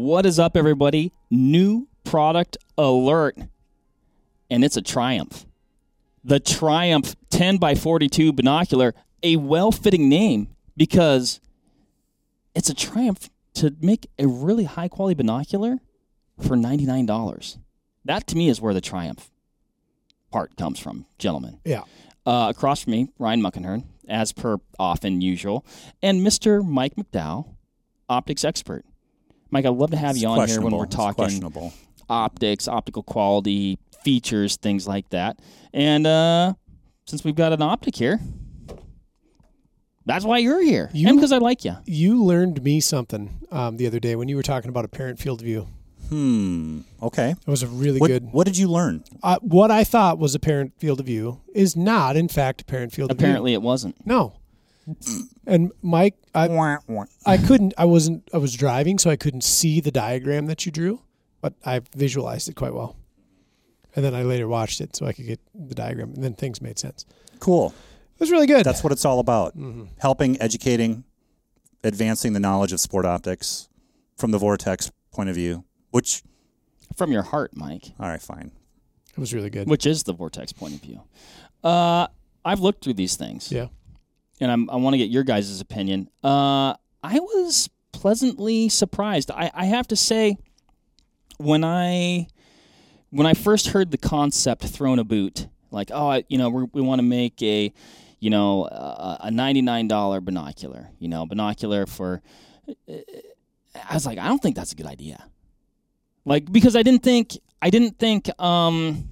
What is up, everybody? New product alert, and it's a Triumph. The Triumph 10 by 42 binocular, a well fitting name because it's a Triumph to make a really high quality binocular for $99. That to me is where the Triumph part comes from, gentlemen. Yeah. Uh, across from me, Ryan Muckenhirn, as per often usual, and Mr. Mike McDowell, optics expert. Mike, I'd love to have It's you on here when we're talking optics, optical quality, features, things like that. And uh, since we've got an optic here, that's why you're here. You- and because I like you. You learned me something um, the other day when you were talking about apparent field of view. Hmm. Okay. It was a really What, good. what did you learn? Uh, what I thought was apparent field of view is not, in fact, apparent field of Apparently, it wasn't. No. And Mike, I Wah, wah. I couldn't. I wasn't. I was driving, so I couldn't see the diagram that you drew, but I visualized it quite well. And then I later watched it so I could get the diagram, and then things made sense. Cool. It was really good. That's what it's all about. Mm-hmm. Helping, educating, advancing the knowledge of sport optics from the Vortex point of view. Which, From your heart, Mike, all right, fine. it was really good. which is the vortex point of view. Uh, I've looked through these things. Yeah. And I'm, I want to get your guys' opinion. Uh, I was pleasantly surprised. I, I have to say, when I when I first heard the concept thrown a boot, like oh, I, you know, we want to make a you know a, a ninety nine dollar binocular, you know, binocular for. I was like, I don't think that's a good idea. Like because I didn't think I didn't think um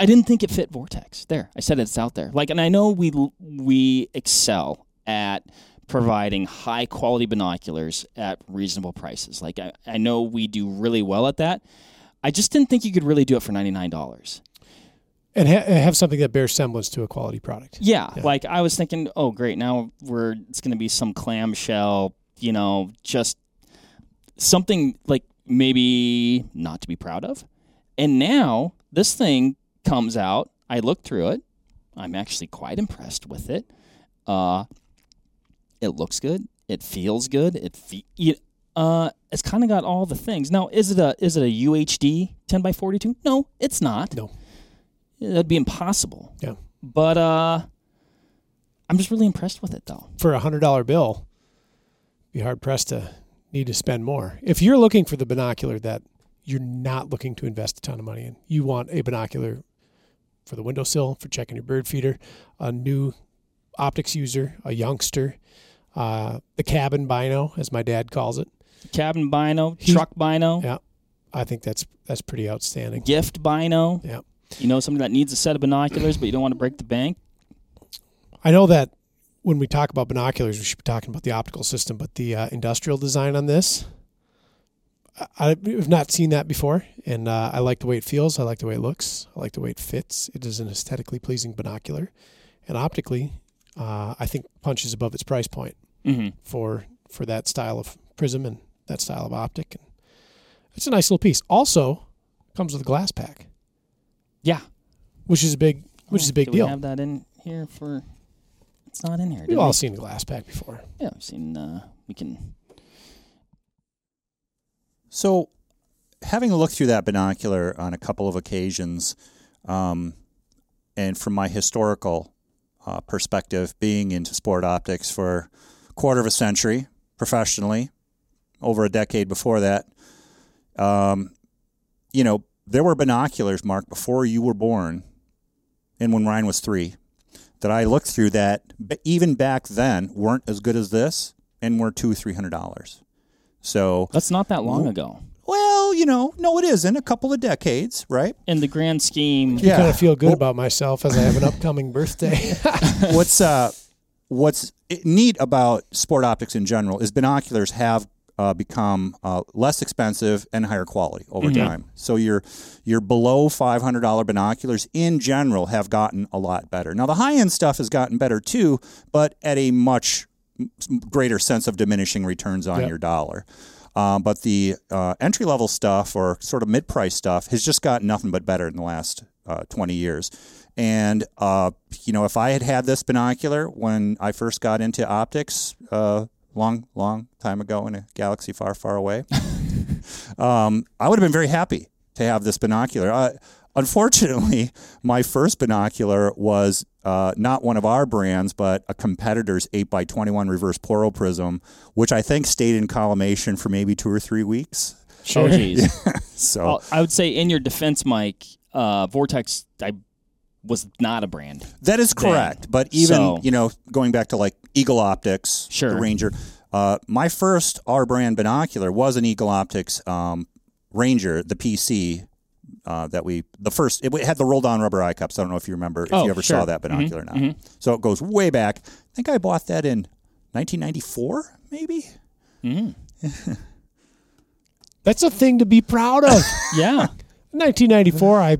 I didn't think it fit Vortex. There, I said it's out there. Like, and I know we we excel at providing high quality binoculars at reasonable prices. Like, I, I know we do really well at that. I just didn't think you could really do it for ninety nine dollars. and ha- have something that bears semblance to a quality product. Yeah, Yeah. like I was thinking, oh great, now we're it's going to be some clamshell, you know, just something like maybe not to be proud of. And now this thing comes out. I look through it. I'm actually quite impressed with it. Uh, it looks good. It feels good. It fe- you, uh, it's kind of got all the things. Now, is it a is it a UHD 10 by 42? No, it's not. No. that'd be impossible. Yeah. But uh, I'm just really impressed with it, though. For a hundred dollar bill, be hard pressed to need to spend more. If you're looking for the binocular that you're not looking to invest a ton of money in, you want a binocular for the windowsill, for checking your bird feeder, a new optics user, a youngster, uh, the cabin bino, as my dad calls it. Cabin bino, He- truck bino, Yeah. I think that's that's pretty outstanding. gift bino. Yeah. You know, somebody that needs a set of binoculars, but you don't want to break the bank. I know that when we talk about binoculars, we should be talking about the optical system, but the uh, industrial design on this, I, I've not seen that before, and uh, I like the way it feels. I like the way it looks. I like the way it fits. It is an aesthetically pleasing binocular, and optically, uh, I think punches above its price point Mm-hmm. for for that style of prism and that style of optic. And it's a nice little piece. Also, comes with a GlassPak, Yeah. which is a big which is a big deal. We have that in here for. It's not in here. We've did all we? seen a GlassPak before. Yeah, I've seen. Uh, we can. So, having looked through that binocular on a couple of occasions, um, and from my historical uh, perspective, being into sport optics for a quarter of a century professionally, over a decade before that, um, you know, there were binoculars, Mark, before you were born, and when Ryan was three, that I looked through that, but even back then, weren't as good as this, and were two, three hundred dollars. So That's not that long Well, ago. well, you know, no, it isn't. A couple of decades, right? In the grand scheme, Yeah. kind of feel good Well- about myself as I have an upcoming birthday. what's uh, what's neat about sport optics in general is binoculars have uh, become uh, less expensive and higher quality over Mhm. time. So your your below five hundred dollar binoculars in general have gotten a lot better. Now the high end stuff has gotten better too, but at a much greater sense of diminishing returns on Yep. your dollar. Um, but the uh, entry level stuff or sort of mid price stuff has just gotten nothing but better in the last uh, 20 years. And, uh, you know, if I had had this binocular when I first got into optics uh, long, long time ago in a galaxy far, far away. um, I would have been very happy to have this binocular. Unfortunately, my first binocular was uh, not one of our brands, but a competitor's 8x21 reverse porro prism, which I think stayed in collimation for maybe two or three weeks. Oh, geez. So, Well, I would say in your defense, Mike, uh, Vortex, I was not a brand. That is correct. But even, So- you know, going back to like Eagle Optics, Sure. the Ranger, uh, my first R brand binocular was an Eagle Optics um, Ranger, the PC. Uh, that we the first it had the rolled on rubber eye cups. I don't know if you remember if Oh, you ever sure. saw that binocular mm-hmm. or not. Mm-hmm. So it goes way back. I think I bought that in 1994, maybe. Mm. That's a thing to be proud of. Yeah. 1994, I, I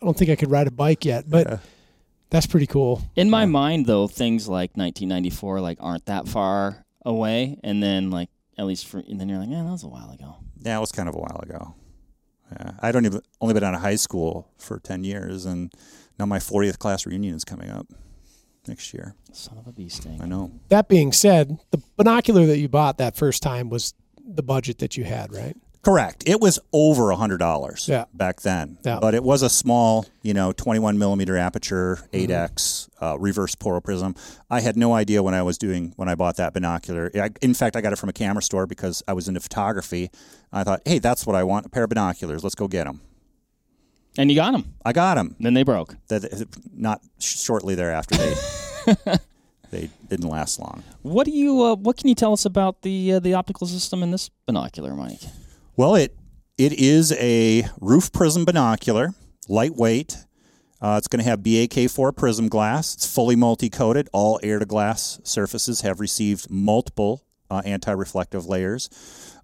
don't think I could ride a bike yet, but that's pretty cool. In my mind, though, things like 1994 like aren't that far away, and then like at least for, and then you're like, yeah, that was a while ago. Yeah, it was kind of a while ago. Yeah, I don't even only been out of high school for 10 years, and now my 40th class reunion is coming up next year. Son of a bee sting. I know. That being said, the binocular that you bought that first time was the budget that you had, right? Correct. It was over a hundred dollars Yeah. back then, Yeah. but it was a small, you know, twenty-one millimeter aperture, 8x uh, reverse porro prism. I had no idea when I was doing when I bought that binocular. I, in fact, I got it from a camera store because I was into photography. I thought, hey, that's what I want—a pair of binoculars. Let's go get them. And you got them. I got them. Then they broke. That not shortly thereafter they they didn't last long. What do you? Uh, what can you tell us about the uh, the optical system in this binocular, Mike? Well, it it is a roof prism binocular, lightweight. Uh, it's going to have BAK4 prism glass. It's fully multi-coated. All air to glass surfaces have received multiple uh, anti-reflective layers.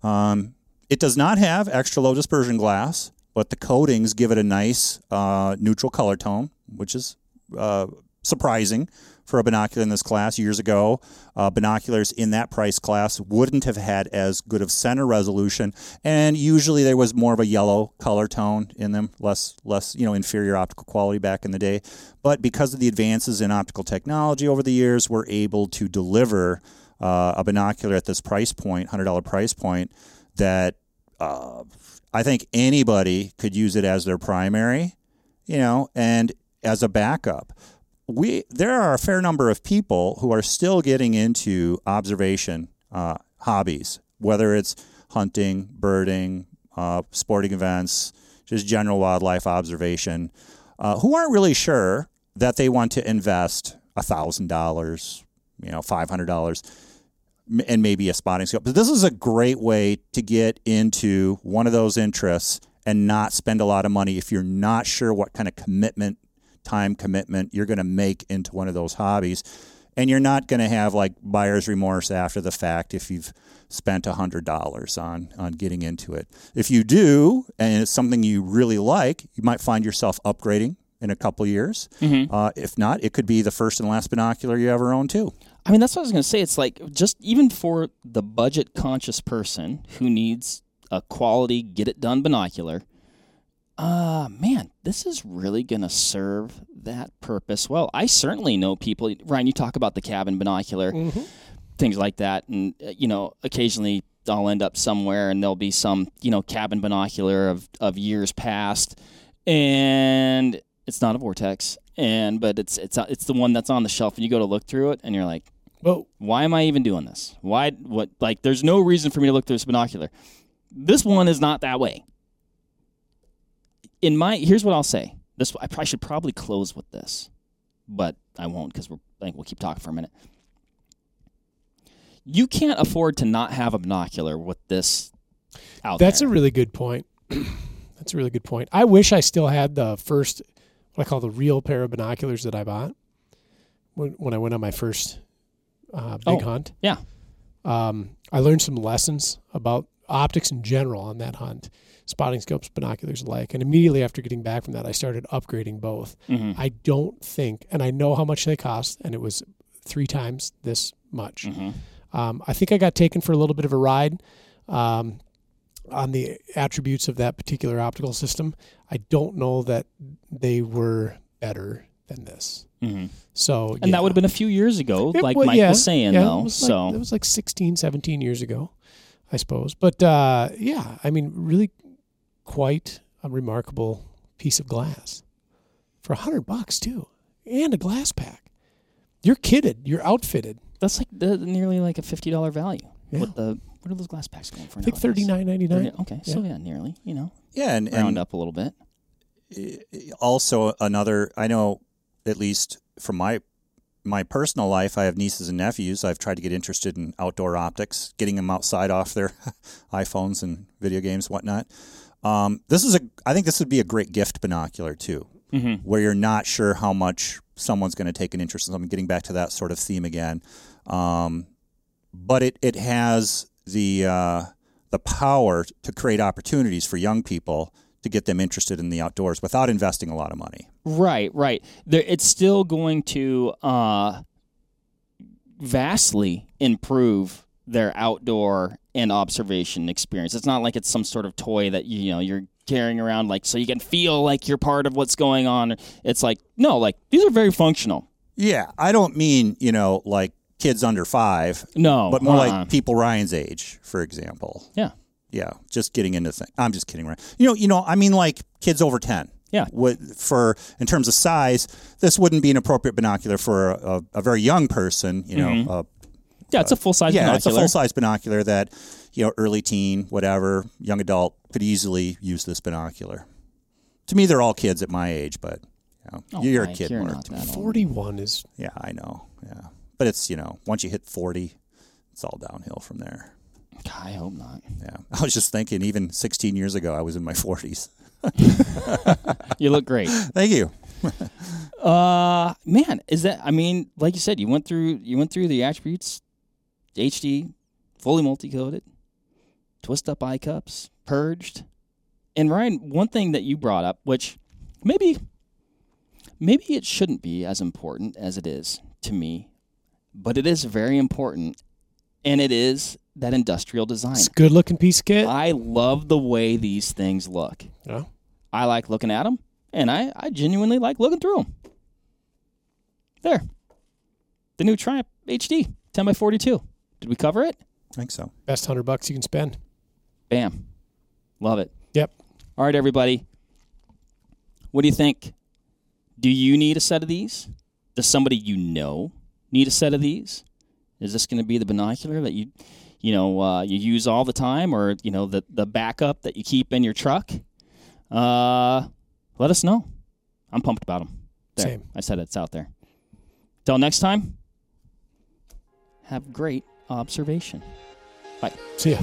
Um, it does not have extra low dispersion glass, but the coatings give it a nice uh, neutral color tone, which is uh, surprising for a binocular in this class. Years ago, uh, binoculars in that price class wouldn't have had as good of center resolution, and usually there was more of a yellow color tone in them, less less you know inferior optical quality back in the day. But because of the advances in optical technology over the years, we're able to deliver uh, a binocular at this price point, hundred dollar price point, that uh, I think anybody could use it as their primary, you know, and as a backup. We there are a fair number of people who are still getting into observation uh, hobbies, whether it's hunting, birding, uh, sporting events, just general wildlife observation, uh, who aren't really sure that they want to invest thousand dollars, you know, five hundred dollars and maybe a spotting scope. But this is a great way to get into one of those interests and not spend a lot of money if you're not sure what kind of commitment, time commitment you're going to make into one of those hobbies. And you're not going to have like buyer's remorse after the fact if you've spent $100 on, on getting into it. If you do, and it's something you really like, you might find yourself upgrading in a couple years. Uh, if not, it could be the first and last binocular you ever own too. I mean, that's what I was going to say. It's like just even for the budget conscious person who needs a quality, get it done binocular. Uh, man, this is really going to serve that purpose well. I certainly know people, Ryan, you talk about the cabin binocular, things like that. And, uh, you know, occasionally I'll end up somewhere and there'll be some, you know, cabin binocular of, of years past. And it's not a vortex. And, but it's, it's, it's the one that's on the shelf and you go to look through it and you're like, Well, why am I even doing this? Why what like there's no reason for me to look through this binocular. This one is not that way. In my here's what I'll say. This I probably should probably close with this, but I won't because we're I think we'll keep talking for a minute. You can't afford to not have a binocular with this out that's there. a really good point. that's a really good point. I wish I still had the first, what I call the real pair of binoculars that I bought when, when I went on my first uh, big Oh. hunt. yeah. Um, I learned some lessons about optics in general on that hunt, spotting scopes, binoculars alike. And immediately after getting back from that, I started upgrading both. Mhm. I don't think, and I know how much they cost, and it was three times this much. Mhm. Um, I think I got taken for a little bit of a ride um, on the attributes of that particular optical system. I don't know that they were better than this. hmm So And that would have been a few years ago, It like Mike yeah, was saying, yeah, though. It was, so like, it was like 16, 17 years ago, I suppose. But uh, yeah, I mean, really quite a remarkable piece of glass for a hundred bucks too, and a GlassPak. You're kitted. You're outfitted. that's like the, nearly like a fifty dollar value. Yeah. What the what are those GlassPaks going for? I think nowadays? thirty nine ninety nine. Okay, so yeah, nearly. You know, Yeah, and, round and up a little bit. also another. I know, at least from my my personal life, I have nieces and nephews. I've tried to get interested in outdoor optics, getting them outside off their iPhones and video games, whatnot. Um, this is a. I think this would be a great gift binocular too, Mm-hmm. where you're not sure how much someone's going to take an interest in something. Getting back to that sort of theme again, um, but it it has the uh, the power to create opportunities for young people to get them interested in the outdoors without investing a lot of money. Right, right. There, it's still going to uh, vastly improve their outdoor and observation experience. It's not like it's some sort of toy that you know you're carrying around like so you can feel like you're part of what's going on. It's like no, like these are very functional. Yeah, I don't mean you know like kids under five, No, but more uh-uh. like people Ryan's age, for example. yeah, Yeah, just getting into things. I'm just kidding, right? You know, you know, I mean like kids over ten. Yeah. Would for in terms of size, this wouldn't be an appropriate binocular for a, a, a very young person. You know, Mm-hmm. uh, yeah. It's a full size. yeah, it's a binocular. full size binocular that you know early teen, whatever, young adult could easily use this binocular. To me, they're all kids at my age, but you know, Oh, you're a kid, You're Mark. not that old. Forty one is Yeah, I know. Yeah, but it's you know once you hit forty, it's all downhill from there. I hope not. Yeah, I was just thinking, even 16 years ago, I was in my 40s. You look great. Thank you. Uh, man, is that? I mean, like you said, you went through you went through the attributes, HD, fully multi-coated, twist up eye cups, purged, and Ryan. One thing that you brought up, which maybe maybe it shouldn't be as important as it is to me, but it is very important, and it is that industrial design. it's a good looking piece of kit. I love the way these things look. Yeah. I like looking at them, and I, I genuinely like looking through them. There. The new Triumph HD 10 by 42. Did we cover it? I think so. Best hundred bucks you can spend. Bam. Love it. Yep. All right, everybody. What do you think? Do you need a set of these? Does somebody you know need a set of these? Is this going to be the binocular that you, you know, uh, you use all the time, or you know, the the backup that you keep in your truck? Uh, let us know. I'm pumped about them. There, Same. I said it's out there. Till next time. Have great observation. Bye. See ya.